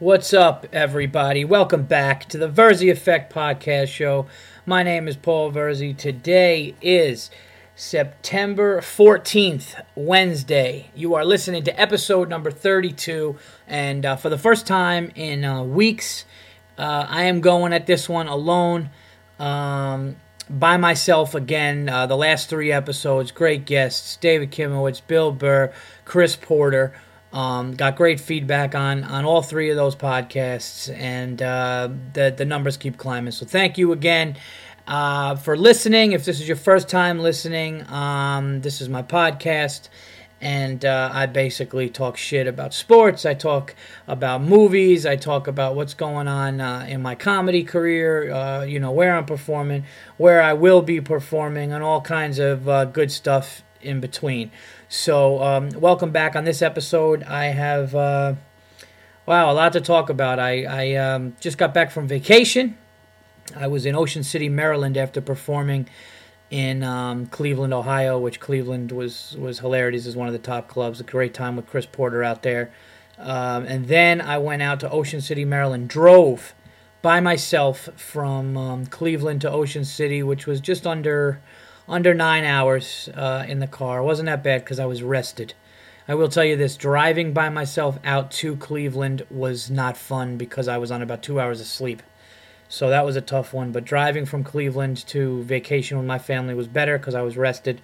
What's up, everybody? Welcome back to the Verzi Effect podcast show. My name is Paul Verzi. Today is September 14th, Wednesday. You are listening to episode number 32, and uh, for the first time in uh, weeks, uh, I am going at this one alone. Um, by myself again. Uh, the last three episodes, great guests: David Kimowitz, Bill Burr, Chris Porter. Um, got great feedback on on all three of those podcasts, and uh, the the numbers keep climbing. So thank you again uh, for listening. If this is your first time listening, um, this is my podcast and uh, I basically talk shit about sports. I talk about movies. I talk about what's going on uh, in my comedy career. Uh, you know where I'm performing, where I will be performing, and all kinds of uh, good stuff in between. So um, welcome back on this episode. I have uh, wow a lot to talk about. I I um, just got back from vacation. I was in Ocean City, Maryland, after performing in um, Cleveland, Ohio, which Cleveland was was hilarious. is one of the top clubs. A great time with Chris Porter out there. Um, and then I went out to Ocean City, Maryland. Drove by myself from um, Cleveland to Ocean City, which was just under under nine hours uh, in the car. Wasn't that bad because I was rested. I will tell you this: driving by myself out to Cleveland was not fun because I was on about two hours of sleep. So that was a tough one. But driving from Cleveland to vacation with my family was better because I was rested,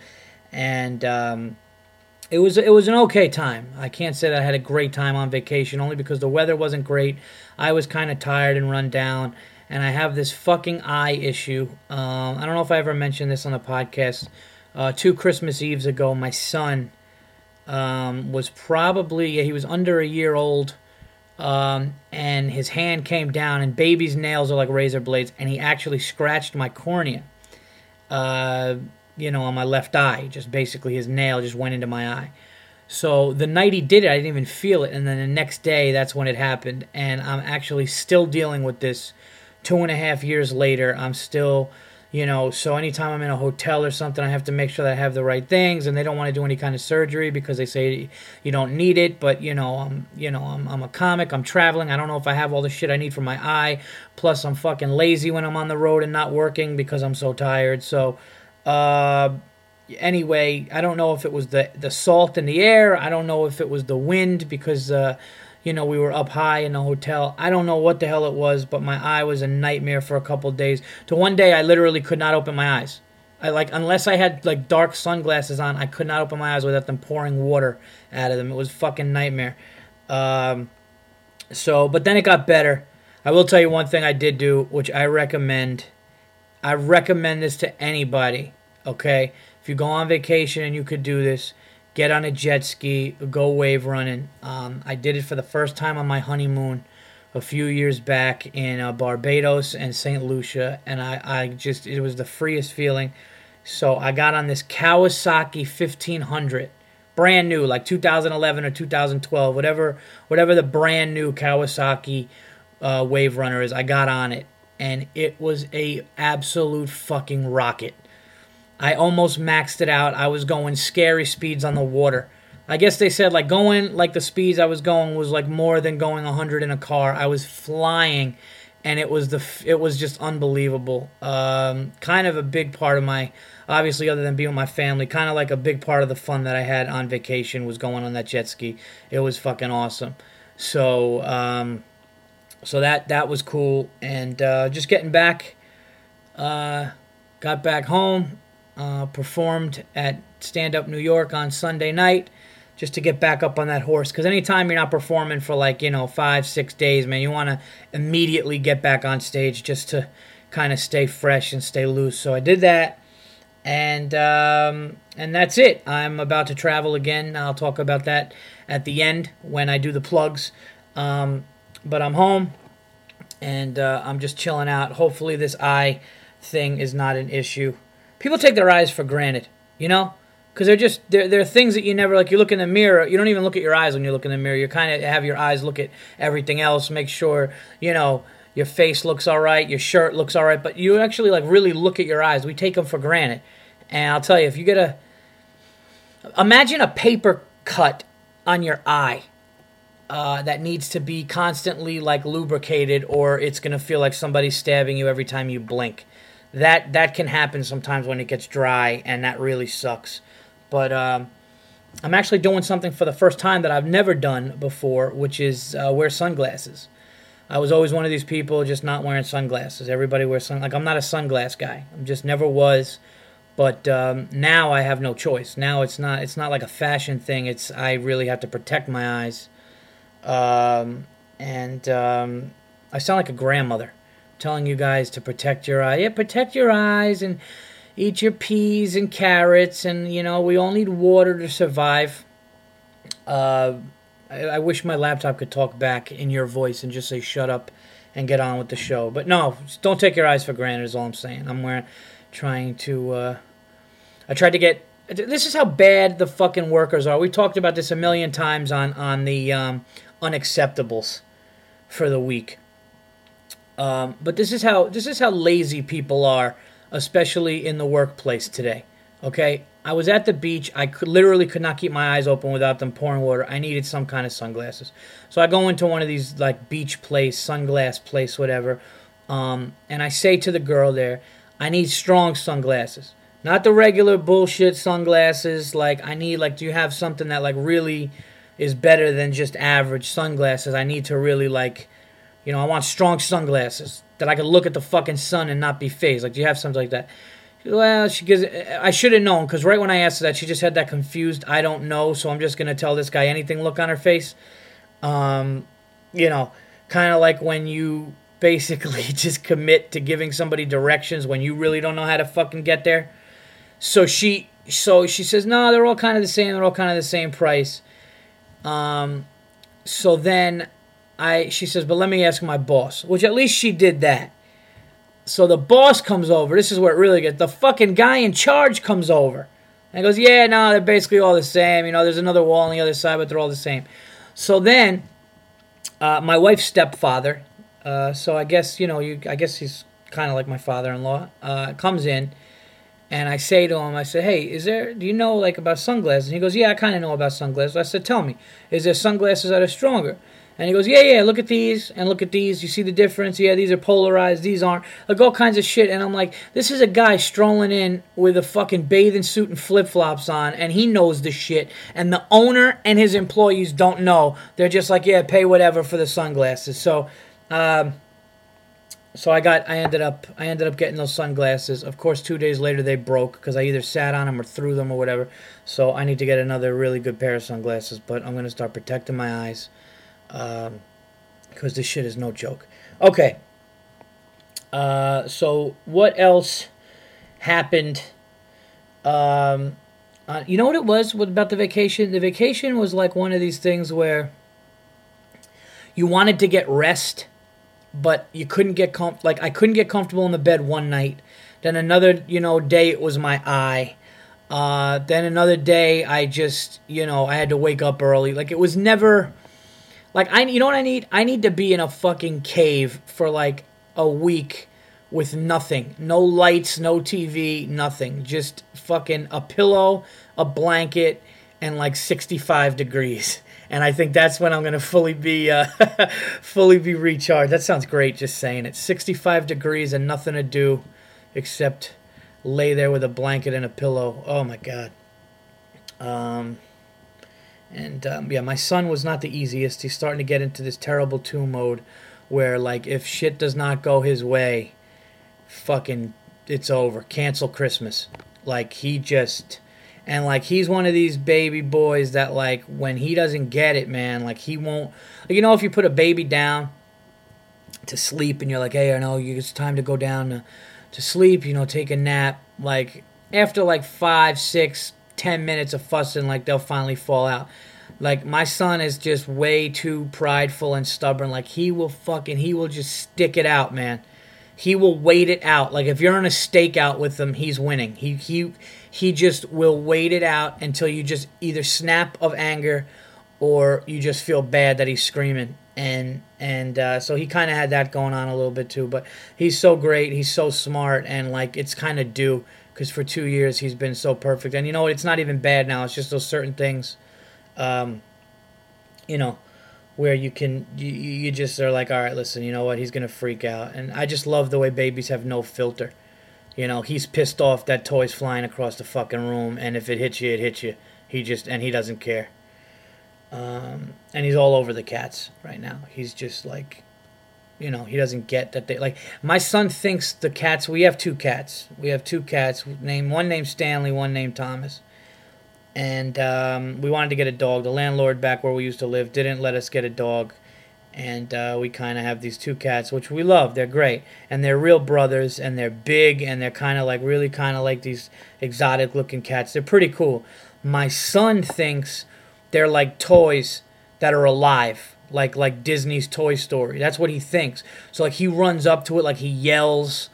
and um, it was it was an okay time. I can't say that I had a great time on vacation only because the weather wasn't great. I was kind of tired and run down, and I have this fucking eye issue. Um, I don't know if I ever mentioned this on the podcast. Uh, two Christmas Eves ago, my son um, was probably he was under a year old um, and his hand came down, and baby's nails are like razor blades, and he actually scratched my cornea, uh, you know, on my left eye. Just basically, his nail just went into my eye. So the night he did it, I didn't even feel it, and then the next day, that's when it happened, and I'm actually still dealing with this. Two and a half years later, I'm still you know so anytime i'm in a hotel or something i have to make sure that i have the right things and they don't want to do any kind of surgery because they say you don't need it but you know i'm you know i'm, I'm a comic i'm traveling i don't know if i have all the shit i need for my eye plus i'm fucking lazy when i'm on the road and not working because i'm so tired so uh anyway i don't know if it was the the salt in the air i don't know if it was the wind because uh you know, we were up high in the hotel. I don't know what the hell it was, but my eye was a nightmare for a couple days. To one day, I literally could not open my eyes. I like unless I had like dark sunglasses on, I could not open my eyes without them pouring water out of them. It was fucking nightmare. Um, so, but then it got better. I will tell you one thing I did do, which I recommend. I recommend this to anybody. Okay, if you go on vacation and you could do this, get on a jet ski, go wave running. Um, I did it for the first time on my honeymoon a few years back in uh, Barbados and St. Lucia, and I, I just, it was the freest feeling. So I got on this Kawasaki 1500, brand new, like 2011 or 2012, whatever, whatever the brand new Kawasaki uh, wave runner is. I got on it, and it was a absolute fucking rocket. I almost maxed it out. I was going scary speeds on the water. I guess they said like going like the speeds I was going was like more than going 100 in a car. I was flying and it was the it was just unbelievable. Um, kind of a big part of my obviously other than being with my family, kind of like a big part of the fun that I had on vacation was going on that jet ski. It was fucking awesome. So um, so that that was cool and uh, just getting back uh, got back home uh, performed at Stand Up New York on Sunday night just to get back up on that horse. Because anytime you're not performing for like, you know, five, six days, man, you want to immediately get back on stage just to kind of stay fresh and stay loose. So I did that. And um, and that's it. I'm about to travel again. I'll talk about that at the end when I do the plugs. Um, but I'm home and uh, I'm just chilling out. Hopefully, this eye thing is not an issue people take their eyes for granted, you know? Because they're just, they're, they're things that you never, like you look in the mirror, you don't even look at your eyes when you look in the mirror. You kind of have your eyes look at everything else, make sure, you know, your face looks all right, your shirt looks all right, but you actually like really look at your eyes. We take them for granted. And I'll tell you, if you get a, imagine a paper cut on your eye. uh, that needs to be constantly like lubricated, or it's gonna feel like somebody's stabbing you every time you blink. That that can happen sometimes when it gets dry, and that really sucks. But um, I'm actually doing something for the first time that I've never done before, which is uh, wear sunglasses. I was always one of these people just not wearing sunglasses. Everybody wears sun like I'm not a sunglass guy. I just never was. But um, now I have no choice. Now it's not it's not like a fashion thing. It's I really have to protect my eyes. Um, and um, I sound like a grandmother telling you guys to protect your eye. Yeah, protect your eyes and eat your peas and carrots. And you know we all need water to survive. Uh, I, I wish my laptop could talk back in your voice and just say shut up and get on with the show. But no, don't take your eyes for granted. Is all I'm saying. I'm wearing, trying to. Uh, I tried to get. This is how bad the fucking workers are. We talked about this a million times on on the um, unacceptables for the week. Um, but this is how this is how lazy people are, especially in the workplace today. Okay, I was at the beach. I could literally could not keep my eyes open without them pouring water. I needed some kind of sunglasses, so I go into one of these like beach place, sunglass place, whatever, um, and I say to the girl there, "I need strong sunglasses, not the regular bullshit sunglasses. Like I need like, do you have something that like really is better than just average sunglasses? I need to really like, you know, I want strong sunglasses that I can look at the fucking sun and not be phased. Like, do you have something like that?" Well, she gives. I should have known because right when I asked her that, she just had that confused. I don't know, so I'm just gonna tell this guy anything. Look on her face. Um, you know, kind of like when you basically just commit to giving somebody directions when you really don't know how to fucking get there. So she, so she says, no, they're all kind of the same. They're all kind of the same price. Um, so then I, she says, but let me ask my boss, which at least she did that. So the boss comes over. This is where it really gets. The fucking guy in charge comes over. And goes, yeah, no, they're basically all the same. You know, there's another wall on the other side, but they're all the same. So then, uh, my wife's stepfather, uh, so I guess, you know, you, I guess he's kind of like my father-in-law, uh, comes in. And I say to him, I said, hey, is there, do you know, like, about sunglasses? And he goes, yeah, I kind of know about sunglasses. I said, tell me, is there sunglasses that are stronger? And he goes, yeah, yeah, look at these and look at these. You see the difference? Yeah, these are polarized. These aren't. Like all kinds of shit. And I'm like, this is a guy strolling in with a fucking bathing suit and flip flops on, and he knows the shit. And the owner and his employees don't know. They're just like, yeah, pay whatever for the sunglasses. So, um, so I got, I ended up, I ended up getting those sunglasses. Of course, two days later they broke because I either sat on them or threw them or whatever. So I need to get another really good pair of sunglasses. But I'm gonna start protecting my eyes um, because this shit is no joke. Okay. Uh, so what else happened? Um, uh, you know what it was what, about the vacation? The vacation was like one of these things where you wanted to get rest, but you couldn't get com- like I couldn't get comfortable in the bed one night. Then another, you know, day it was my eye. Uh, then another day I just, you know, I had to wake up early. Like it was never like I, you know what I need? I need to be in a fucking cave for like a week with nothing, no lights, no TV, nothing, just fucking a pillow, a blanket, and like 65 degrees. And I think that's when I'm gonna fully be, uh, fully be recharged. That sounds great, just saying it. 65 degrees and nothing to do, except lay there with a blanket and a pillow. Oh my god. Um, and um, yeah, my son was not the easiest. He's starting to get into this terrible two mode where, like, if shit does not go his way, fucking, it's over. Cancel Christmas. Like, he just. And, like, he's one of these baby boys that, like, when he doesn't get it, man, like, he won't. Like, you know, if you put a baby down to sleep and you're like, hey, I know it's time to go down to, to sleep, you know, take a nap. Like, after, like, five, six, 10 minutes of fussing like they'll finally fall out. Like my son is just way too prideful and stubborn. Like he will fucking he will just stick it out, man. He will wait it out. Like if you're on a stakeout with him, he's winning. He he he just will wait it out until you just either snap of anger or you just feel bad that he's screaming. And and uh, so he kind of had that going on a little bit too. But he's so great. He's so smart and like it's kind of due because for two years he's been so perfect. And you know, it's not even bad now. It's just those certain things, um, you know, where you can you, you just are like all right listen you know what? He's gonna freak out. And i just love the way babies have no filter. You know he's pissed off that toy's flying across the fucking room and if it hits you it hits you. He just and he doesn't care. Um, and he's all over the cats right now. He's just like you know he doesn't get that they like my son thinks the cats we have two cats we have two cats named one named stanley one named thomas and um, we wanted to get a dog. The landlord back where we used to live didn't let us get a dog, and uh, we kind of have these two cats, which we love. They're great, and they're real brothers, and they're big, and they're kind of like really kind of like these exotic looking cats. They're pretty cool. My son thinks they're like toys that are alive, like like Disney's Toy Story. That's what he thinks. So like he runs up to it, like he yells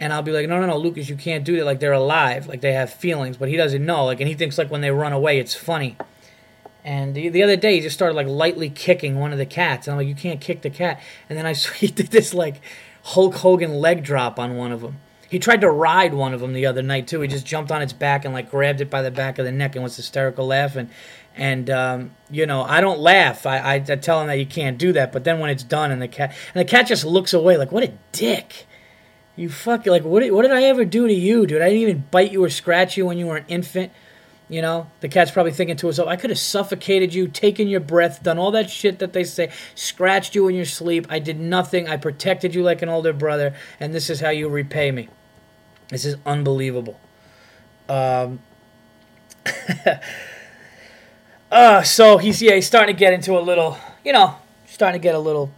and I'll be like, no, no, no, Lucas, you can't do that. Like they're alive, like they have feelings, but he doesn't know. Like, and he thinks like when they run away, it's funny. And the, the other day, he just started like lightly kicking one of the cats, and I'm like, you can't kick the cat. And then I he did this like Hulk Hogan leg drop on one of them. He tried to ride one of them the other night too. He just jumped on its back and like grabbed it by the back of the neck and was hysterical laughing. And um, you know, I don't laugh. I, I, I tell him that you can't do that. But then when it's done, and the cat and the cat just looks away like, what a dick. You fucking like what? What did I ever do to you, dude? I didn't even bite you or scratch you when you were an infant. You know, the cat's probably thinking to himself, I could have suffocated you, taken your breath, done all that shit that they say, scratched you in your sleep. I did nothing. I protected you like an older brother, and this is how you repay me. This is unbelievable. Um, uh, so he's yeah, he's starting to get into a little, you know, starting to get a little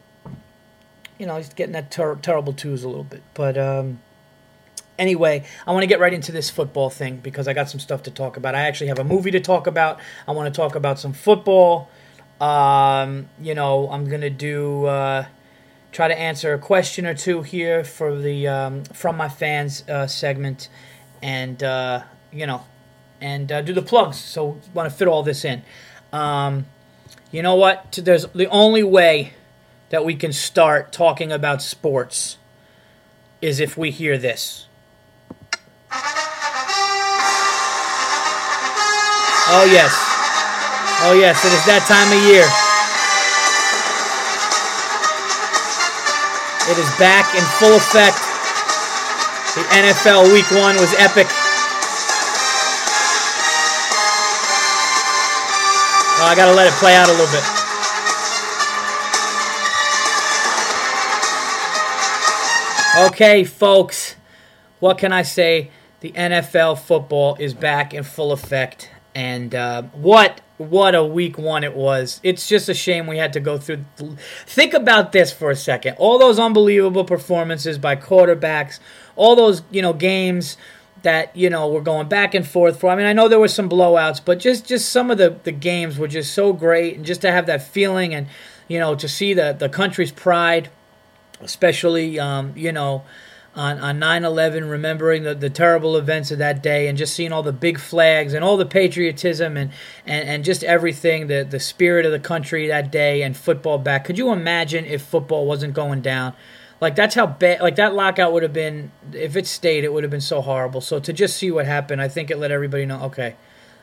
you know, he's getting that ter- terrible twos a little bit. But um, anyway, I want to get right into this football thing because I got some stuff to talk about. I actually have a movie to talk about. I want to talk about some football. Um, you know, I'm gonna do uh, try to answer a question or two here for the um, from my fans uh, segment, and uh, you know, and uh, do the plugs. So want to fit all this in. Um, you know what? There's the only way that we can start talking about sports is if we hear this. Oh, yes. Oh, yes, it is that time of year. It is back in full effect. The NFL Week 1 was epic. Oh, I got to let it play out a little bit. Okay, folks, what can I say? The NFL football is back in full effect, and uh, what what a week one it was. It's just a shame we had to go through. Think about this for a second. All those unbelievable performances by quarterbacks, all those you know games that you know were going back and forth for. I mean, I know there were some blowouts, but just just some of the the games were just so great, and just to have that feeling and you know to see the the country's pride especially um, you know on, on 9-11 remembering the, the terrible events of that day and just seeing all the big flags and all the patriotism and, and, and just everything the, the spirit of the country that day and football back. Could you imagine if football wasn't going down? Like that's how bad like that lockout would have been if it stayed it would have been so horrible. So to just see what happened i think it let everybody know okay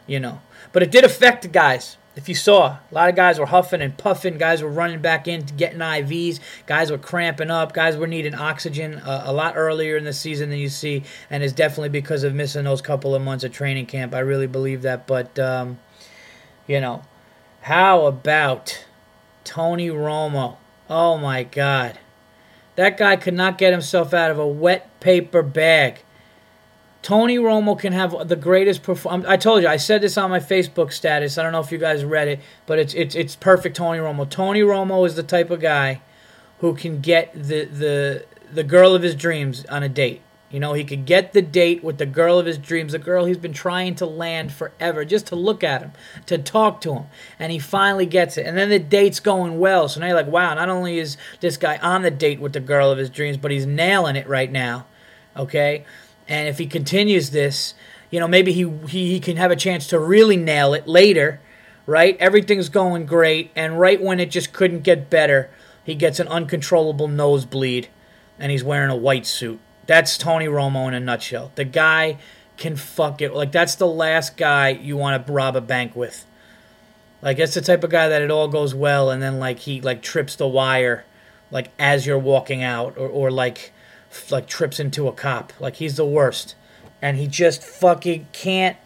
you know. But it did affect the guys if you saw, a lot of guys were huffing and puffing. Guys were running back in to getting IVs. Guys were cramping up. Guys were needing oxygen uh, a lot earlier in the season than you see, and it's definitely because of missing those couple of months of training camp. I really believe that. But um, you know, how about Tony Romo? Oh my God, that guy could not get himself out of a wet paper bag. Tony Romo can have the greatest performance. I told you, I said this on my Facebook status. I don't know if you guys read it, but it's it's it's perfect. Tony Romo. Tony Romo is the type of guy who can get the the the girl of his dreams on a date. You know, he could get the date with the girl of his dreams, the girl he's been trying to land forever, just to look at him, to talk to him. And he finally gets it. And then the date's going well. So now you're like, wow, not only is this guy on the date with the girl of his dreams, but he's nailing it right now. Okay? And if he continues this, you know, maybe he, he, he can have a chance to really nail it later, right? Everything's going great, and right when it just couldn't get better, he gets an uncontrollable nosebleed, and he's wearing a white suit. That's Tony Romo in a nutshell. The guy can fuck it. Like, that's the last guy you want to rob a bank with. Like that's the type of guy that it all goes well, and then like he like trips the wire, like as you're walking out, or or like like trips into a cop. Like he's the worst, and he just fucking can't.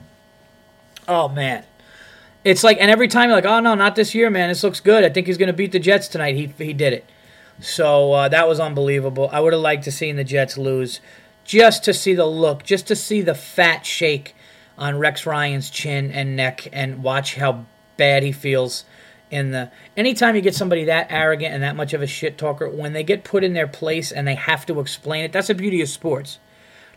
Oh man, it's like, and every time you're like, oh no, not this year, man. This looks good. I think he's gonna beat the Jets tonight. He he did it. So uh, that was unbelievable. I would have liked to seen the Jets lose, just to see the look, just to see the fat shake on Rex Ryan's chin and neck, and watch how bad he feels in the anytime you get somebody that arrogant and that much of a shit talker when they get put in their place and they have to explain it that's the beauty of sports.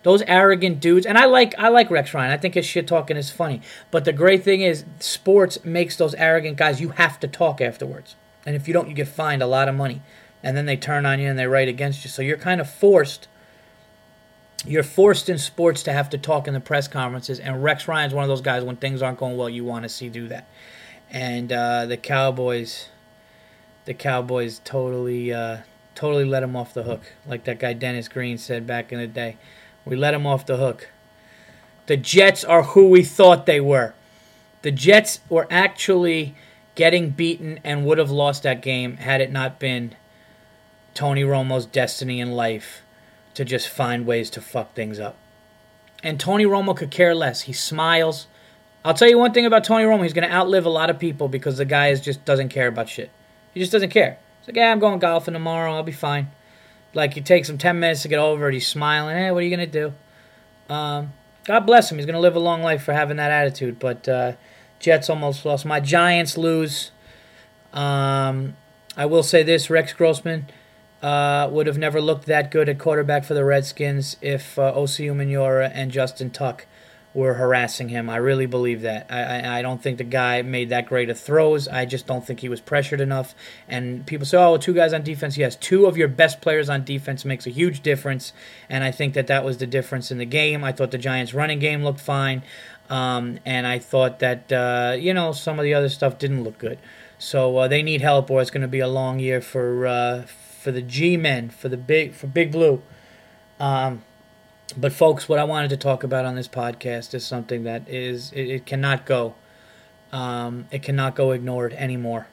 Those arrogant dudes and i like i like rex ryan. I think his shit talking is funny. But the great thing is sports makes those arrogant guys you have to talk afterwards. And if you don't you get fined a lot of money. And then they turn on you and they write against you. So you're kind of forced you're forced in sports to have to talk in the press conferences. And rex ryan's one of those guys when things aren't going well you want to see do that and uh, the Cowboys, the Cowboys totally, uh, totally let him off the hook, like that guy Dennis Green said back in the day. We let him off the hook. The Jets are who we thought they were. The Jets were actually getting beaten and would have lost that game had it not been Tony Romo's destiny in life to just find ways to fuck things up. And Tony Romo could care less. He smiles. I'll tell you one thing about Tony Romo. He's going to outlive a lot of people because the guy is just doesn't care about shit. He just doesn't care. He's like, yeah, I'm going golfing tomorrow. I'll be fine. Like, it takes him 10 minutes to get over it. He's smiling. Hey, what are you going to do? Um, God bless him. He's going to live a long life for having that attitude. But uh, Jets almost lost. My Giants lose. Um, I will say this Rex Grossman uh, would have never looked that good at quarterback for the Redskins if uh, Umenyiora and Justin Tuck were harassing him. I really believe that. I, I, I, don't think the guy made that great of throws. I just don't think he was pressured enough. And people say, oh, two guys on defense. Yes, two of your best players on defense makes a huge difference. And I think that that was the difference in the game. I thought the Giants' running game looked fine. Um, and I thought that, uh, you know, some of the other stuff didn't look good. So uh, they need help, or it's going to be a long year for uh, for the G men, for the big for Big Blue. Um, but folks, what I wanted to talk about on this podcast is something that is it, it cannot go, um, it cannot go ignored anymore.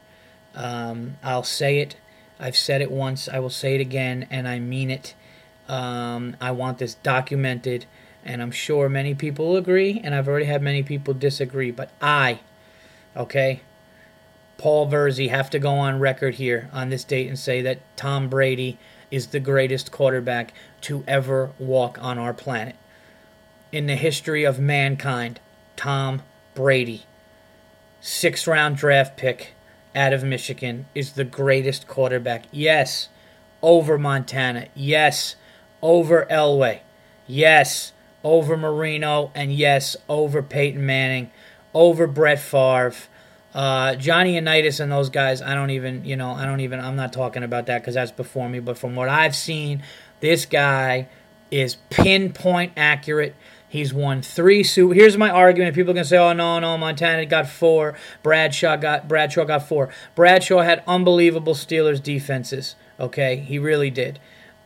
Um, I'll say it. I've said it once. I will say it again, and I mean it. Um, I want this documented, and I'm sure many people agree, and I've already had many people disagree. But I, okay, Paul Verzi, have to go on record here on this date and say that Tom Brady is the greatest quarterback to ever walk on our planet. In the history of mankind, Tom Brady, six round draft pick out of Michigan, is the greatest quarterback. Yes, over Montana. Yes, over Elway. Yes, over Marino. And yes, over Peyton Manning. Over Brett Favre uh, Johnny Unitas and those guys, I don't even, you know, I don't even, I'm not talking about that because that's before me. But from what I've seen, this guy is pinpoint accurate. He's won three Super. Here's my argument. People can say, "Oh no, no, Montana got four. Bradshaw got Bradshaw got four. Bradshaw had unbelievable Steelers defenses. Okay, he really did.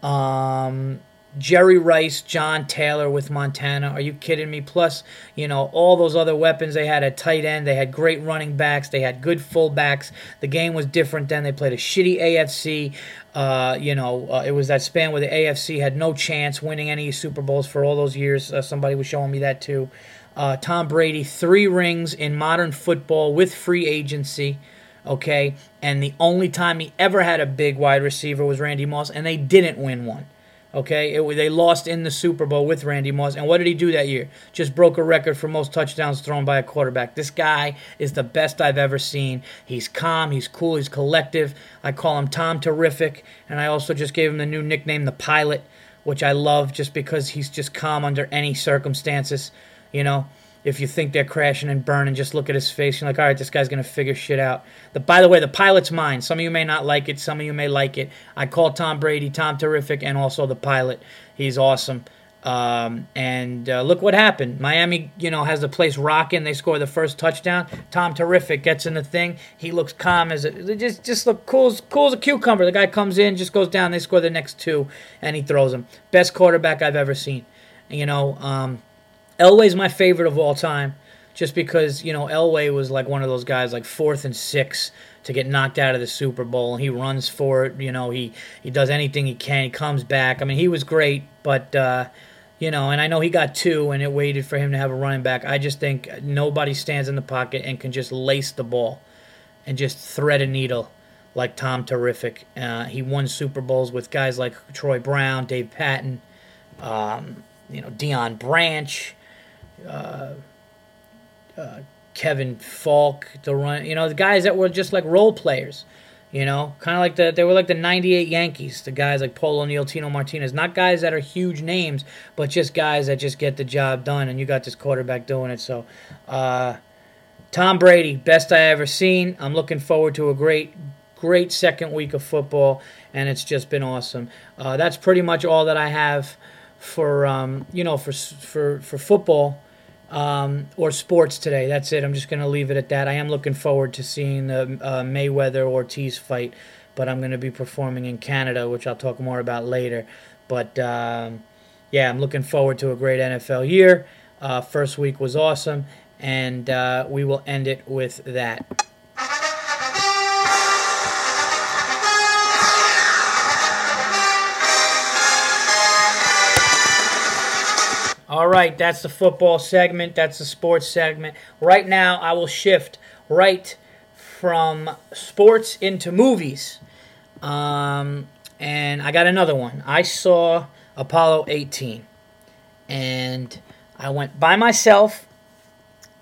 Um, Jerry Rice, John Taylor with Montana. Are you kidding me? Plus, you know, all those other weapons they had at tight end. They had great running backs. They had good fullbacks. The game was different then. They played a shitty AFC. Uh, you know, uh, it was that span where the AFC had no chance winning any Super Bowls for all those years. Uh, somebody was showing me that too. Uh, Tom Brady, three rings in modern football with free agency okay? And the only time he ever had a big wide receiver was Randy Moss, and they didn't win one. Okay, it, they lost in the Super Bowl with Randy Moss, and what did he do that year? Just broke a record for most touchdowns thrown by a quarterback. This guy is the best I've ever seen. He's calm, he's cool, he's collective. I call him Tom Terrific, and I also just gave him the new nickname, the Pilot, which I love just because he's just calm under any circumstances. You know, if you think they're crashing and burning, just look at his face. You're like, all right, this guy's going to figure shit out. The, by the way, the pilot's mine. Some of you may not like it. Some of you may like it. I call Tom Brady Tom Terrific and also the pilot. He's awesome. Um, and uh, look what happened. Miami, you know, has the place rocking. They score the first touchdown. Tom Terrific gets in the thing. He looks calm as a just just look cool as cool as a cucumber. The guy comes in, just goes down. They score the next two, and he throws them. Best quarterback I've ever seen. You know, um, Elway's my favorite of all time. just because you know Elway was like one of those guys like fourth and six to get knocked out of the Super Bowl. He runs for it. You know, he he does anything he can. He comes back. I mean, he was great, but. Uh, you know, and I know he got two, and it waited for him to have a running back. I just think nobody stands in the pocket and can just lace the ball and just thread a needle like Tom Terrific. Uh, he won Super Bowls with guys like Troy Brown, Dave Patten, um, you know, Deion Branch, uh, uh, Kevin Faulk the run, you know, the guys that were just like role players. You know, kind of like the they were like the '98 Yankees, the guys like Paul O'Neill, Tino Martinez, not guys that are huge names, but just guys that just get the job done. And you got this quarterback doing it. So, uh, Tom Brady, best I ever seen. I'm looking forward to a great, great second week of football, and it's just been awesome. Uh, that's pretty much all that I have for um, you know for for for football um, or sports today. That's it. I'm just going to leave it at that. I am looking forward to seeing the uh, Mayweather Ortiz fight, but I'm going to be performing in Canada, which I'll talk more about later. But um, yeah, I'm looking forward to a great NFL year. Uh, first week was awesome, and uh, we will end it with that. Right, that's the football segment. That's the sports segment. Right now, I will shift right from sports into movies. Um, and I got another one. I saw Apollo 18. And I went by myself.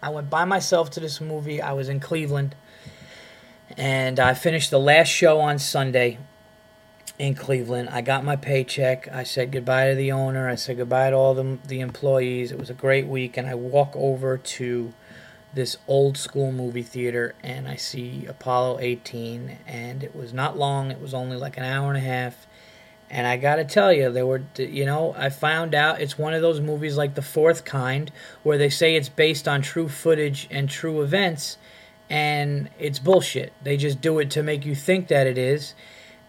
I went by myself to this movie. I was in Cleveland. And I finished the last show on Sunday in Cleveland. I got my paycheck. I said goodbye to the owner. I said goodbye to all the, the employees. It was a great week. And I walk over to this old school movie theater and I see Apollo 18. And it was not long, it was only like an hour and a half. And I got to tell you, there were, you know, I found out it's one of those movies like The Fourth Kind, where they say it's based on true footage and true events, and it's bullshit. They just do it to make you think that it is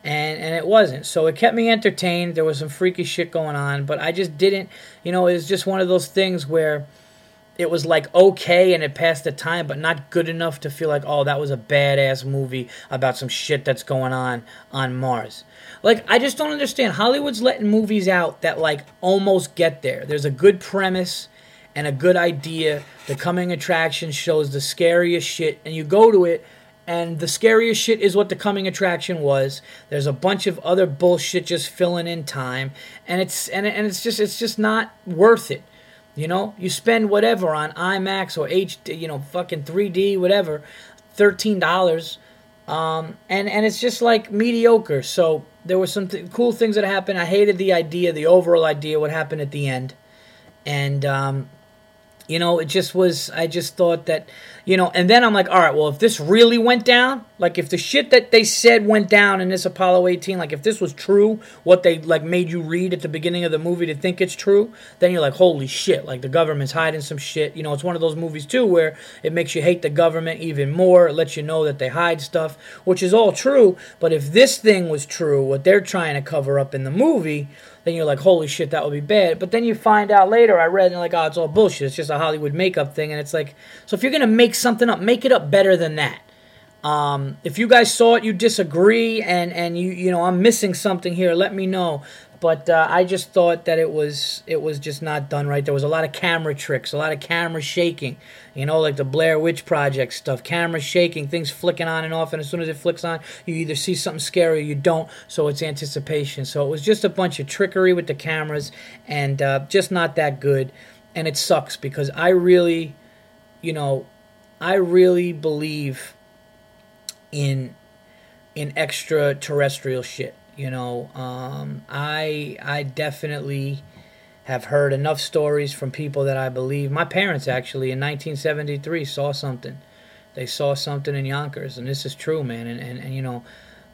and and it wasn't. So it kept me entertained. There was some freaky shit going on, but I just didn't. You know, it was just one of those things where it was like okay and it passed the time, but not good enough to feel like oh that was a badass movie about some shit that's going on on Mars. Like I just don't understand. Hollywood's letting movies out that like almost get there. There's a good premise and a good idea. The coming attraction shows the scariest shit, and you go to it and the scariest shit is what the coming attraction was. There's a bunch of other bullshit just filling in time, and it's and, and it's just it's just not worth it. You know, you spend whatever on IMAX or HD, you know, fucking 3D, whatever, thirteen dollars, um, and and it's just like mediocre. So there were some th- cool things that happened. I hated the idea, the overall idea, what happened at the end, and um, you know, it just was, I just thought that, you know, and then I'm like, all right, well, if this really went down, like if the shit that they said went down in this Apollo 18, like if this was true, what they like made you read at the beginning of the movie to think it's true, then you're like, holy shit, like the government's hiding some shit. You know, it's one of those movies too where it makes you hate the government even more. It lets you know that they hide stuff, which is all true. But if this thing was true, what they're trying to cover up in the movie, then you're like, holy shit, that would be bad. But then you find out later, I read, and like, oh, it's all bullshit. It's just a Hollywood makeup thing. And it's like, so if you're going to make something up, make it up better than that. Um, if you guys saw it, you disagree, and, and you, you know, I'm missing something here, let me know. But uh, I just thought that it was it was just not done right. There was a lot of camera tricks, a lot of camera shaking. You know, like the Blair Witch Project stuff, camera shaking, things flicking on and off, and as soon as it flicks on, you either see something scary or you don't. So it's anticipation. So it was just a bunch of trickery with the cameras, and uh, just not that good. And it sucks because I really, you know, I really believe in in extraterrestrial shit. You know, um, I I definitely have heard enough stories from people that I believe. My parents actually in 1973 saw something. They saw something in Yonkers, and this is true, man. And and, and you know,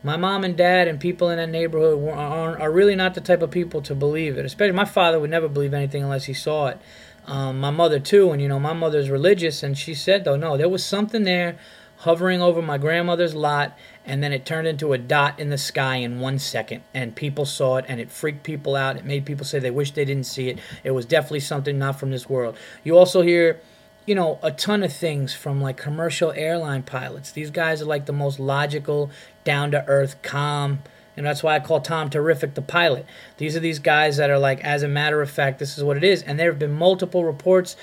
my mom and dad and people in that neighborhood are, are really not the type of people to believe it. Especially my father would never believe anything unless he saw it. Um, my mother too, and you know, my mother's religious, and she said though, no, there was something there hovering over my grandmother's lot, and then it turned into a dot in the sky in one second. And people saw it, and it freaked people out. It made people say they wish they didn't see it. It was definitely something not from this world. You also hear you know, a ton of things from like commercial airline pilots. These guys are like the most logical, down to earth, calm. And that's why I call Tom Terrific the pilot. These are these guys that are like, as a matter of fact, this is what it is. And there have been multiple reports,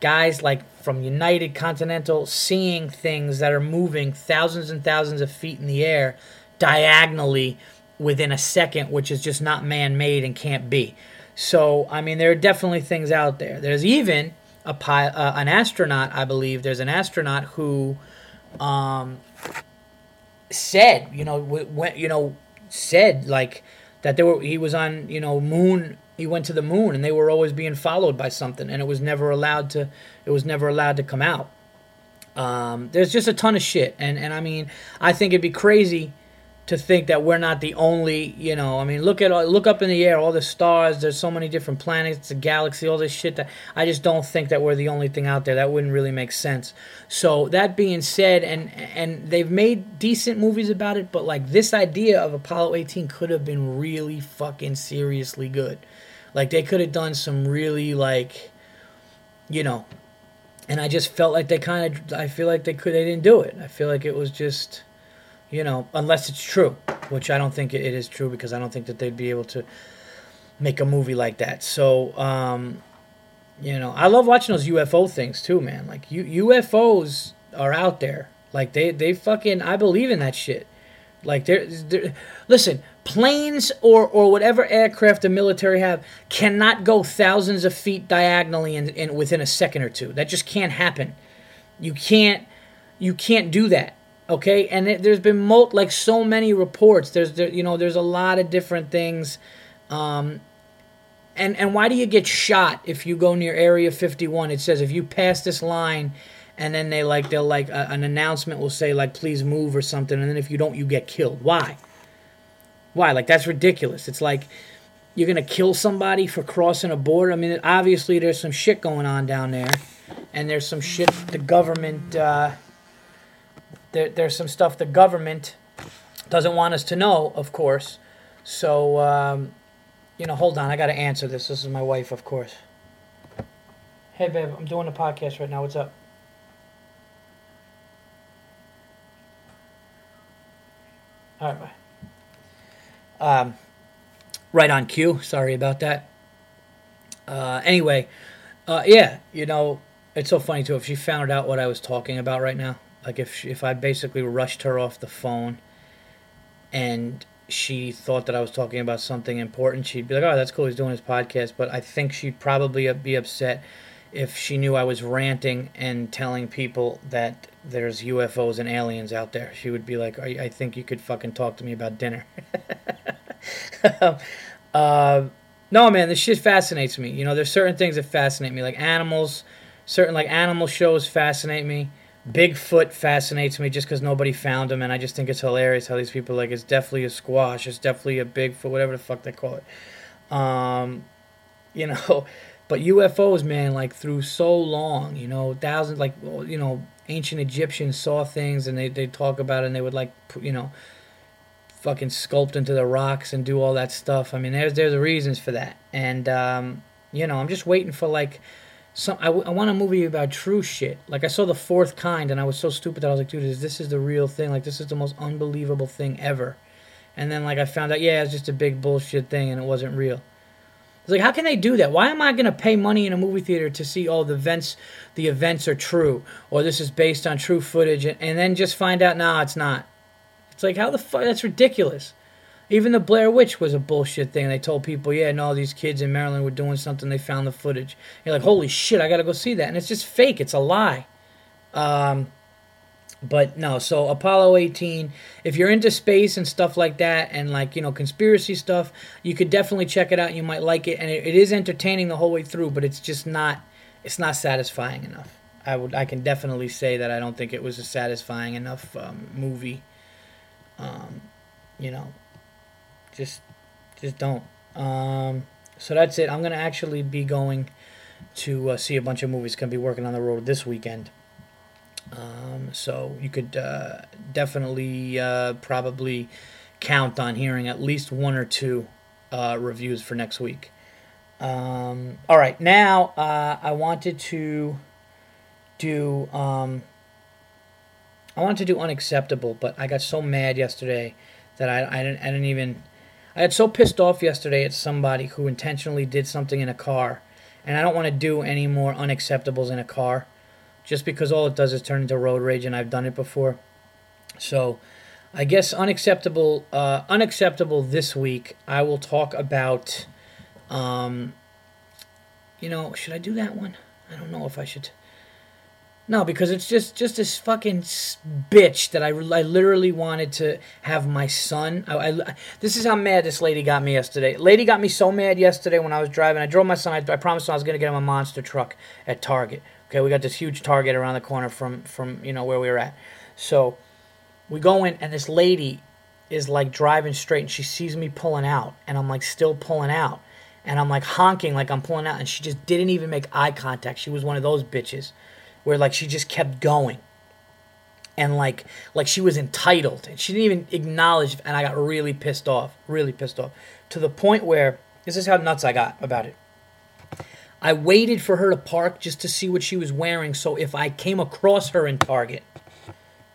guys like from United Continental seeing things that are moving thousands and thousands of feet in the air diagonally within a second, which is just not man made and can't be. So, I mean, there are definitely things out there. There's even a pi- uh, an astronaut, I believe. There's an astronaut who um, said, you know, went, you know, said like that there were he was on, you know, moon. He went to the moon, and they were always being followed by something, and it was never allowed to. It was never allowed to come out. Um, there's just a ton of shit, and and I mean, I think it'd be crazy to think that we're not the only, you know, I mean, look at look up in the air, all the stars. There's so many different planets, the galaxy, all this shit. That I just don't think that we're the only thing out there. That wouldn't really make sense. So that being said, and and they've made decent movies about it, but like this idea of Apollo 18 could have been really fucking seriously good. Like they could have done some really like, you know, and I just felt like they kind of. I feel like they could. They didn't do it. I feel like it was just you know, unless it's true, which I don't think it is true because I don't think that they'd be able to make a movie like that. So, um, you know, I love watching those UFO things too, man. Like U- UFOs are out there. Like they they fucking I believe in that shit. Like there, listen, planes or or whatever aircraft the military have cannot go thousands of feet diagonally in, in within a second or two. That just can't happen. You can't you can't do that okay? And it, there's been like so many reports. There's there, you know there's a lot of different things. Um, and and why do you get shot if you go near area 51 it says if you pass this line and then they like they'll like uh, an announcement will say like please move or something and then if you don't you get killed. Why why like that's ridiculous it's like you're gonna kill somebody for crossing a border i mean obviously there's some shit going on down there and there's some shit the government uh, there, there's some stuff the government doesn't want us to know, of course. So, um, you know, hold on. I got to answer this. This is my wife, of course. Hey, babe, I'm doing a podcast right now. What's up? All right, bye. Um, right on cue. Sorry about that. Uh, anyway, uh, yeah, you know, it's so funny too. If she found out what I was talking about right now, like if she, if I basically rushed her off the phone and she thought that I was talking about something important, she'd be like, "Oh, that's cool. He's doing his podcast." But I think she'd probably be upset if she knew I was ranting and telling people that there's UFOs and aliens out there. She would be like, "I, I think you could fucking talk to me about dinner." uh, no, man, this shit fascinates me. You know, there's certain things that fascinate me, like animals. Certain like animal shows fascinate me. Bigfoot fascinates me just because nobody found him, and I just think it's hilarious how these people like it's definitely a squash, it's definitely a Bigfoot, whatever the fuck they call it. Um, you know, but UFOs, man, like through so long, you know, thousands, like you know, ancient Egyptians saw things and they they talk about it, and they would like you know, fucking sculpt into the rocks and do all that stuff. I mean, there's there's reasons for that, and um, you know, I'm just waiting for like some I, I want a movie about true shit. Like I saw the fourth kind, and I was so stupid that I was like, dude, is this is the real thing? Like this is the most unbelievable thing ever. And then like I found out, yeah, it's just a big bullshit thing, and it wasn't real. It's like, how can they do that? Why am I gonna pay money in a movie theater to see all oh, the events? The events are true, or this is based on true footage, and, and then just find out, nah, it's not. It's like, how the fuck? That's ridiculous. Even the Blair Witch was a bullshit thing. They told people, yeah, no, these kids in Maryland were doing something. They found the footage. You're like, holy shit, I got to go see that. And it's just fake. It's a lie. Um, but no, so Apollo 18, if you're into space and stuff like that and like, you know, conspiracy stuff, you could definitely check it out. You might like it. And it, it is entertaining the whole way through, but it's just not, it's not satisfying enough. I would, I can definitely say that I don't think it was a satisfying enough um, movie. Um, you know, just just don't. Um, so that's it. I'm gonna actually be going to uh, see a bunch of movies. Gonna be working on the road this weekend. Um, so you could uh, definitely uh, probably count on hearing at least one or two uh, reviews for next week. Um, all right, now uh, I wanted to do. Um, I wanted to do unacceptable, but I got so mad yesterday that I, I didn't I didn't even. I got so pissed off yesterday at somebody who intentionally did something in a car, and I don't want to do any more unacceptables in a car, just because all it does is turn into road rage, and I've done it before. So, I guess unacceptable. Uh, unacceptable this week. I will talk about. Um, you know, should I do that one? I don't know if I should. No, because it's just just this fucking bitch that I, I literally wanted to have my son. I, I, this is how mad this lady got me yesterday. Lady got me so mad yesterday when I was driving. I drove my son. I, I promised him I was gonna get him a monster truck at Target. Okay, we got this huge Target around the corner from from you know where we were at. So we go in, and this lady is like driving straight, and she sees me pulling out, and I'm like still pulling out, and I'm like honking like I'm pulling out, and she just didn't even make eye contact. She was one of those bitches where like she just kept going. And like like she was entitled. And she didn't even acknowledge and i got really pissed off really pissed off to the point where this is how nuts i got about it. I waited for her to park just to see what she was wearing so if i came across her in target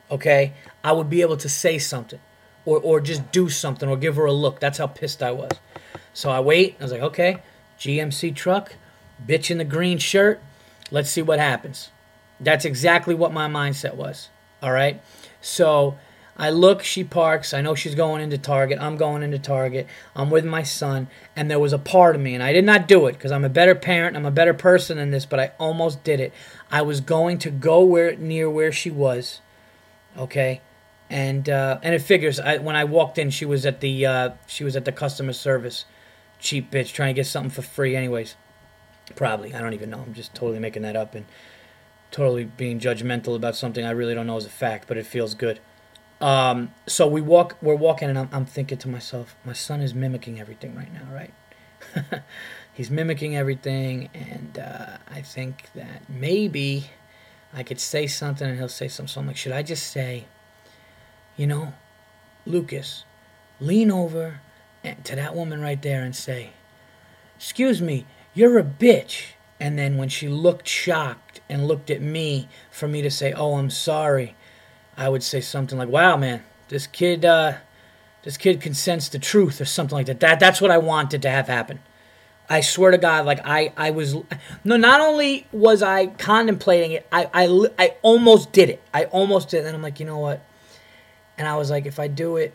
okay i would be able to say something or, or just do something or give her a look. That's how pissed i was. So i wait i was like okay gmc truck bitch in the green shirt let's see what happens that's exactly what my mindset was. All right. So I look, she parks. I know she's going into Target. I'm going into Target. I'm with my son. And there was a part of me, and I did not do it because I'm a better parent. I'm a better person than this, but I almost did it. I was going to go where near where she was. Okay. And uh, and it figures. I, when I walked in, she was at the uh, she was at the customer service, cheap bitch, trying to get something for free. Anyways, probably I don't even know. I'm just totally making that up. And totally being judgmental about something I really don't know as a fact, but it feels good. Um, so we walk, we're walking, and I'm, I'm thinking to myself, my son is mimicking everything right now, right? He's mimicking everything, and uh, I think that maybe I could say something, and he'll say something. So I'm like, should I just say, you know, Lucas, lean over to that woman right there and say, "Excuse me, you're a bitch." And then when she looked shocked and looked at me for me to say, "Oh, I'm sorry," I would say something like, "Wow, man, this kid, uh, this kid can sense the truth," or something like that. That that's what I wanted to have happen. I swear to God, like I, I was, no, not only was I contemplating it, I, I, I almost did it. I almost did, it. and I'm like, you know what? And I was like, if I do it,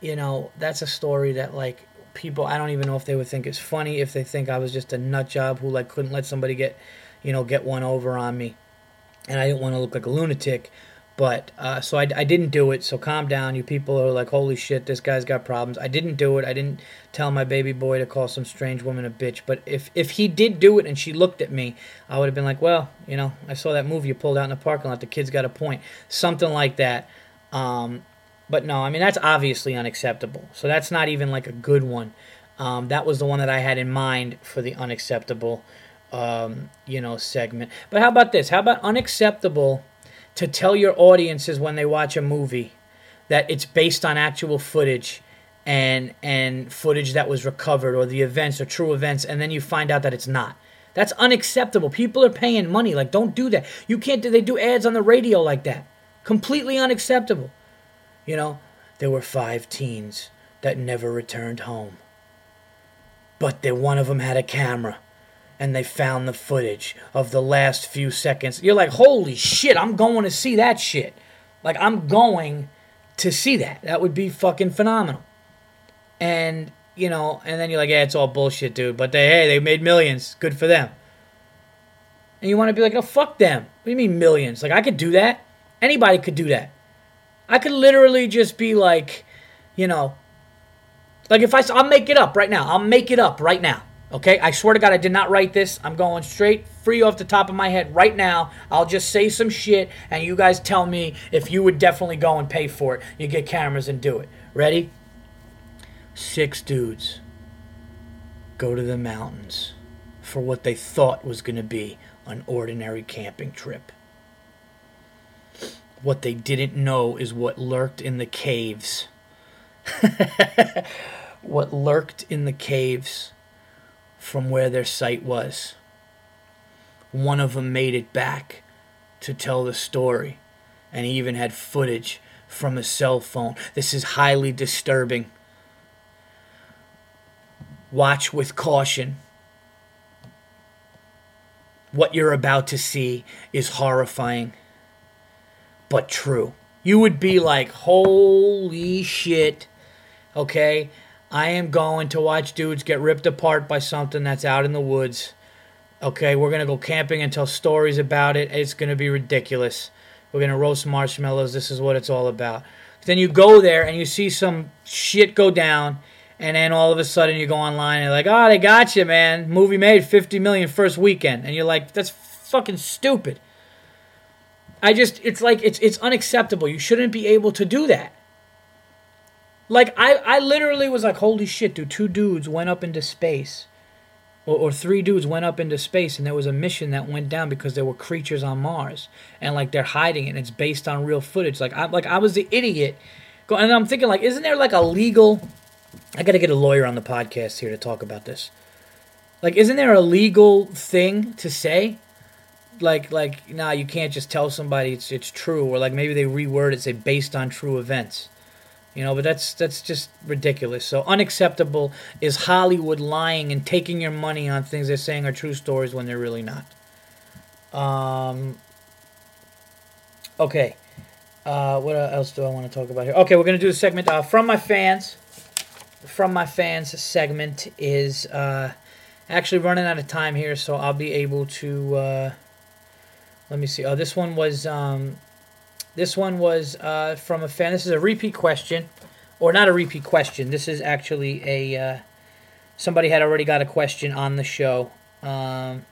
you know, that's a story that like people I don't even know if they would think it's funny if they think I was just a nut job who like couldn't let somebody get you know get one over on me. And I didn't want to look like a lunatic but uh, so I, I didn't do it. So calm down. You people are like holy shit this guy's got problems. I didn't do it. I didn't tell my baby boy to call some strange woman a bitch. But if if he did do it and she looked at me I would have been like well you know I saw that movie you pulled out in the parking lot. The kid's got a point. Something like that. Um, but no, I mean, that's obviously unacceptable. So that's not even like a good one. Um, that was the one that I had in mind for the unacceptable, um, you know, segment. But how about this? How about unacceptable to tell your audiences when they watch a movie that it's based on actual footage and and footage that was recovered or the events or true events, and then you find out that it's not. That's unacceptable. People are paying money. Like, don't do that. You can't do. They do ads on the radio like that. Completely unacceptable. You know, there were five teens that never returned home. But they, one of them had a camera and they found the footage of the last few seconds. You're like, holy shit, I'm going to see that shit. Like, I'm going to see that. That would be fucking phenomenal. And, you know, and then you're like, yeah, it's all bullshit, dude. But they, hey, they made millions. Good for them. And you want to be like, oh, fuck them. What do you mean millions? Like, I could do that. Anybody could do that. I could literally just be like, you know, like if I, I'll make it up right now. I'll make it up right now. Okay, I swear to God, I did not write this. I'm going straight free off the top of my head right now. I'll just say some shit, and you guys tell me if you would definitely go and pay for it. You get cameras and do it. Ready? Six dudes go to the mountains for what they thought was going to be an ordinary camping trip. What they didn't know is what lurked in the caves. what lurked in the caves from where their site was. One of them made it back to tell the story. And he even had footage from a cell phone. This is highly disturbing. Watch with caution. What you're about to see is horrifying, but true. You would be like, holy shit, okay? I am going to watch dudes get ripped apart by something that's out in the woods. Okay, we're going to go camping and tell stories about it. It's going to be ridiculous. We're going to roast marshmallows. This is what it's all about. Then you go there and you see some shit go down, and then all of a sudden you go online and like, oh, they got you, man. Movie made 50 million first weekend. And you're like, that's fucking stupid. I just, it's like, it's, it's unacceptable. You shouldn't be able to do that. Like, I, I literally was like, holy shit, dude. Two dudes went up into space or, or three dudes went up into space and there was a mission that went down because there were creatures on Mars and like they're hiding it and it's based on real footage. Like I like I was the idiot. And I'm thinking like, isn't there like a legal? I got to get a lawyer on the podcast here to talk about this. Like, isn't there a legal thing to say? Like, like, nah, you can't just tell somebody it's it's true, or like maybe they reword it, say based on true events. You know, but that's that's just ridiculous. So unacceptable is Hollywood lying and taking your money on things they're saying are true stories when they're really not. Um. Okay. Uh, what else do I want to talk about here? Okay, we're gonna do a segment uh, from my fans. From my fans segment is uh, actually running out of time here, so I'll be able to. Let me see. Oh, this one was um, this one was uh, from a fan. This is a repeat question, or not a repeat question. This is actually a uh, somebody had already got a question on the show. Um,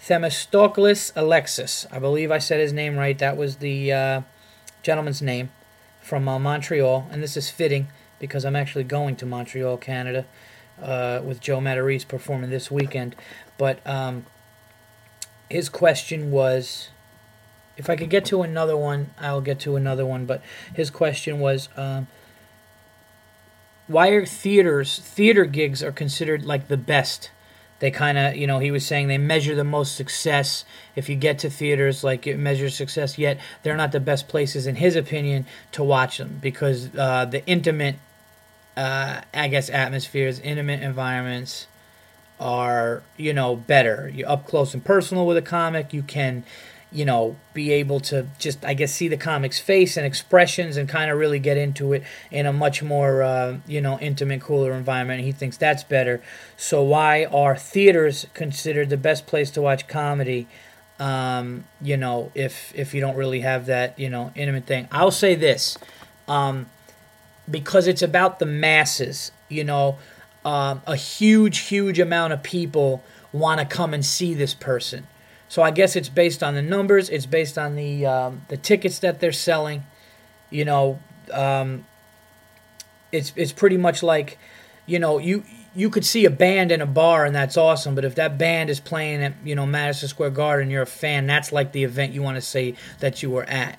Themistocles Alexis, I believe I said his name right. That was the uh, gentleman's name from uh, Montreal, and this is fitting because I'm actually going to Montreal, Canada, uh, with Joe Matarese performing this weekend. But um, his question was if I could get to another one, I'll get to another one. But his question was, um, why are theaters theater gigs are considered like the best? They kind of, you know, he was saying they measure the most success. If you get to theaters, like it measures success, yet they're not the best places, in his opinion, to watch them because uh, the intimate, uh, I guess, atmospheres, intimate environments are, you know, better. You're up close and personal with a comic. You can you know, be able to just, I guess, see the comic's face and expressions and kind of really get into it in a much more, uh, you know, intimate, cooler environment. He thinks that's better. So, why are theaters considered the best place to watch comedy? Um, you know, if if you don't really have that, you know, intimate thing. I'll say this, um, because it's about the masses. You know, um, a huge, huge amount of people want to come and see this person so I guess it's based on the numbers. It's based on the um, the tickets that they're selling. You know, um, it's it's pretty much like, you know, you you could see a band in a bar and that's awesome. But if that band is playing at you know Madison Square Garden, you're a fan. That's like the event you want to say that you were at.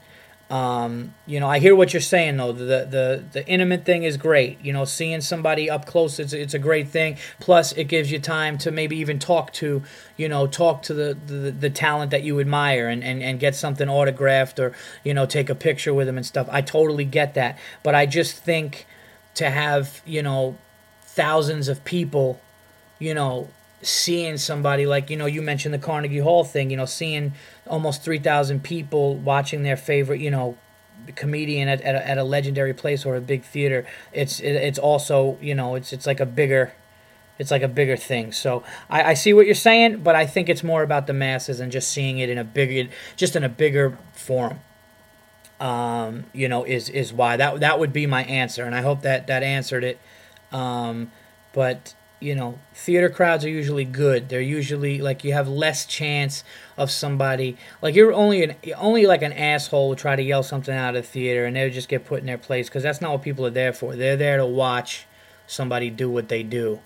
Um, you know, I hear what you're saying though. The the the intimate thing is great. You know, seeing somebody up close, it's it's a great thing. Plus, it gives you time to maybe even talk to, you know, talk to the the, the talent that you admire and, and and get something autographed or you know take a picture with them and stuff. I totally get that, but I just think to have you know thousands of people, you know, seeing somebody like you know you mentioned the Carnegie Hall thing, you know, seeing almost three thousand people watching their favorite, you know, comedian at, at a, at, a, legendary place or a big theater. It's it, it's also you know it's it's like a bigger. It's like a bigger thing. So I, I see what you're saying, but I think it's more about the masses and just seeing it in a bigger, just in a bigger forum. Um, you know, is is why that that would be my answer, and I hope that that answered it. Um, but you know, theater crowds are usually good. They're usually like you have less chance of somebody like you're only an only like an asshole will try to yell something out of the theater and they'll just get put in their place because that's not what people are there for. They're there to watch somebody do what they do.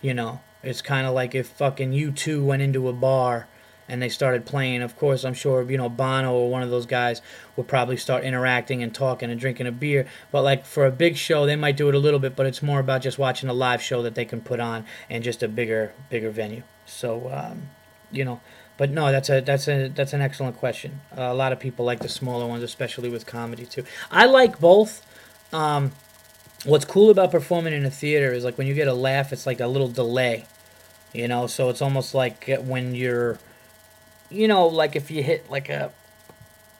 You know, it's kind of like if fucking U2 went into a bar and they started playing, of course, I'm sure you know Bono or one of those guys would probably start interacting and talking and drinking a beer. But like for a big show, they might do it a little bit, but it's more about just watching a live show that they can put on and just a bigger, bigger venue. So um, you know, but no, that's a that's a that's an excellent question. Uh, a lot of people like the smaller ones, especially with comedy too. I like both. Um, what's cool about performing in a theater is like when you get a laugh, it's like a little delay, you know. So it's almost like when you're, you know, like if you hit like a,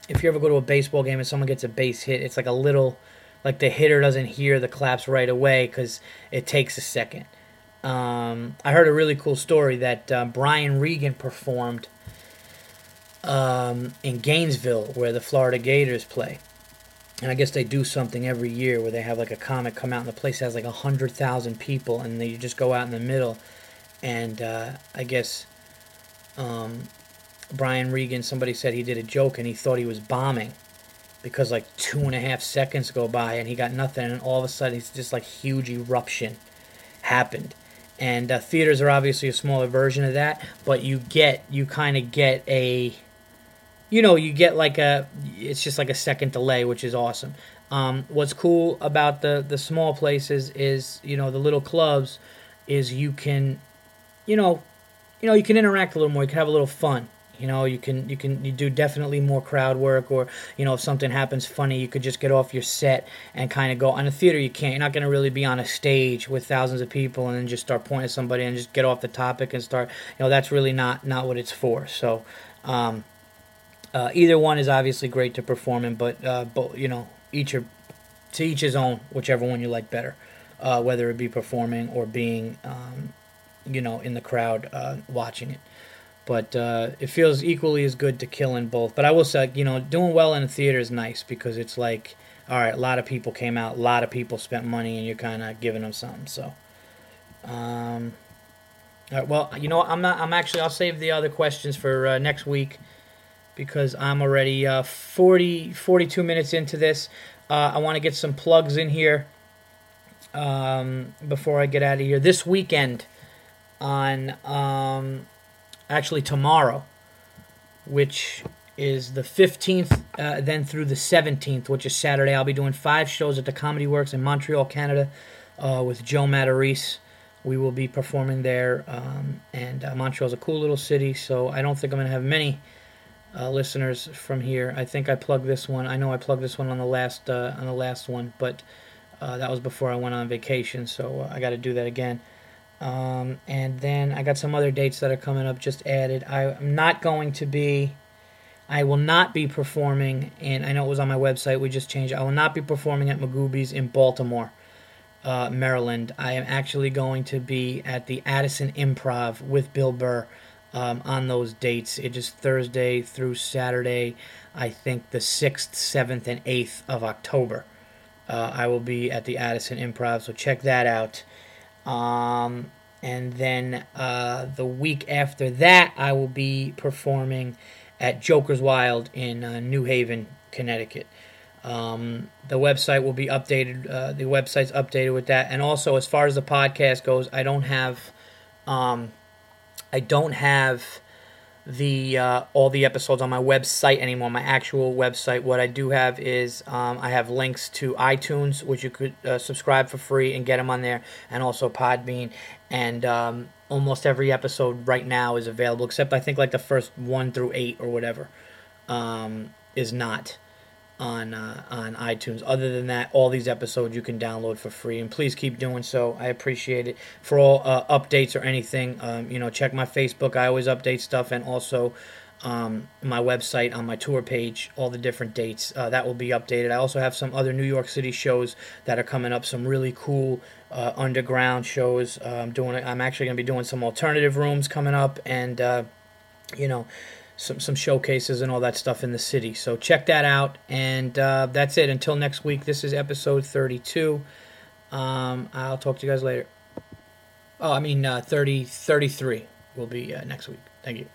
if you ever go to a baseball game and someone gets a base hit, it's like a little, like the hitter doesn't hear the claps right away because it takes a second. Um, I heard a really cool story that uh, Brian Regan performed um, in Gainesville, where the Florida Gators play. And I guess they do something every year where they have like a comic come out, and the place has like a hundred thousand people, and they just go out in the middle. And uh, I guess um, Brian Regan, somebody said he did a joke, and he thought he was bombing because like two and a half seconds go by, and he got nothing, and all of a sudden, it's just like huge eruption happened. And uh, theaters are obviously a smaller version of that but you get you kind of get a you know you get like a it's just like a second delay which is awesome. Um, what's cool about the the small places is you know the little clubs is you can you know you know you can interact a little more you can have a little fun you know, you can you can you do definitely more crowd work, or you know, if something happens funny, you could just get off your set and kind of go. On a theater, you can't. You're not going to really be on a stage with thousands of people and then just start pointing at somebody and just get off the topic and start. You know, that's really not not what it's for. So, um, uh, either one is obviously great to perform in, but uh, but you know, each are to each his own, whichever one you like better, uh, whether it be performing or being, um, you know, in the crowd uh, watching it but uh, it feels equally as good to kill in both. But I will say, you know, doing well in a theater is nice because it's like, all right, a lot of people came out, a lot of people spent money, and you're kind of giving them something. So, um, all right, well, you know, I'm not. I'm actually. I'll save the other questions for uh, next week because I'm already uh, 40, 42 minutes into this. Uh, I want to get some plugs in here um, before I get out of here. This weekend on. Um, actually tomorrow, which is the 15th, uh, then through the 17th, which is Saturday. I'll be doing five shows at the Comedy Works in Montreal, Canada, uh, with Joe Matarese. We will be performing there, um, and uh, Montreal's a cool little city, so I don't think I'm going to have many uh, listeners from here. I think I plugged this one. I know I plugged this one on the last uh, on the last one, but uh, that was before I went on vacation, so I got to do that again. Um, and then I got some other dates that are coming up just added. I, am not going to be, I will not be performing, and I know it was on my website, we just changed. I will not be performing at Magooby's in Baltimore, uh, Maryland. I am actually going to be at the Addison Improv with Bill Burr um, on those dates. It is Thursday through Saturday, I think the 6th, 7th, and 8th of October. Uh, I will be at the Addison Improv, so check that out. Um, and then uh, the week after that, I will be performing at Joker's Wild in uh, New Haven, Connecticut. Um, the website will be updated. Uh, the website's updated with that, and also as far as the podcast goes, I don't have, um, I don't have the uh, all the episodes on my website anymore. My actual website. What I do have is um, I have links to iTunes, which you could uh, subscribe for free and get them on there, and also Podbean. And um, almost every episode right now is available, except I think like the first one through eight or whatever um, is not on uh, on iTunes. Other than that, all these episodes you can download for free, and please keep doing so. I appreciate it. For all uh, updates or anything, um, you know, check my Facebook. I always update stuff, and also um, my website on my tour page, all the different dates uh, that will be updated. I also have some other New York City shows that are coming up. Some really cool uh, underground shows. I'm doing. I'm actually going to be doing some alternative rooms coming up, and uh, you know some some showcases and all that stuff in the city. So check that out, and uh, that's it. Until next week, this is episode 32. Um, I'll talk to you guys later. Oh, I mean uh, 30, 33 will be uh, next week. Thank you.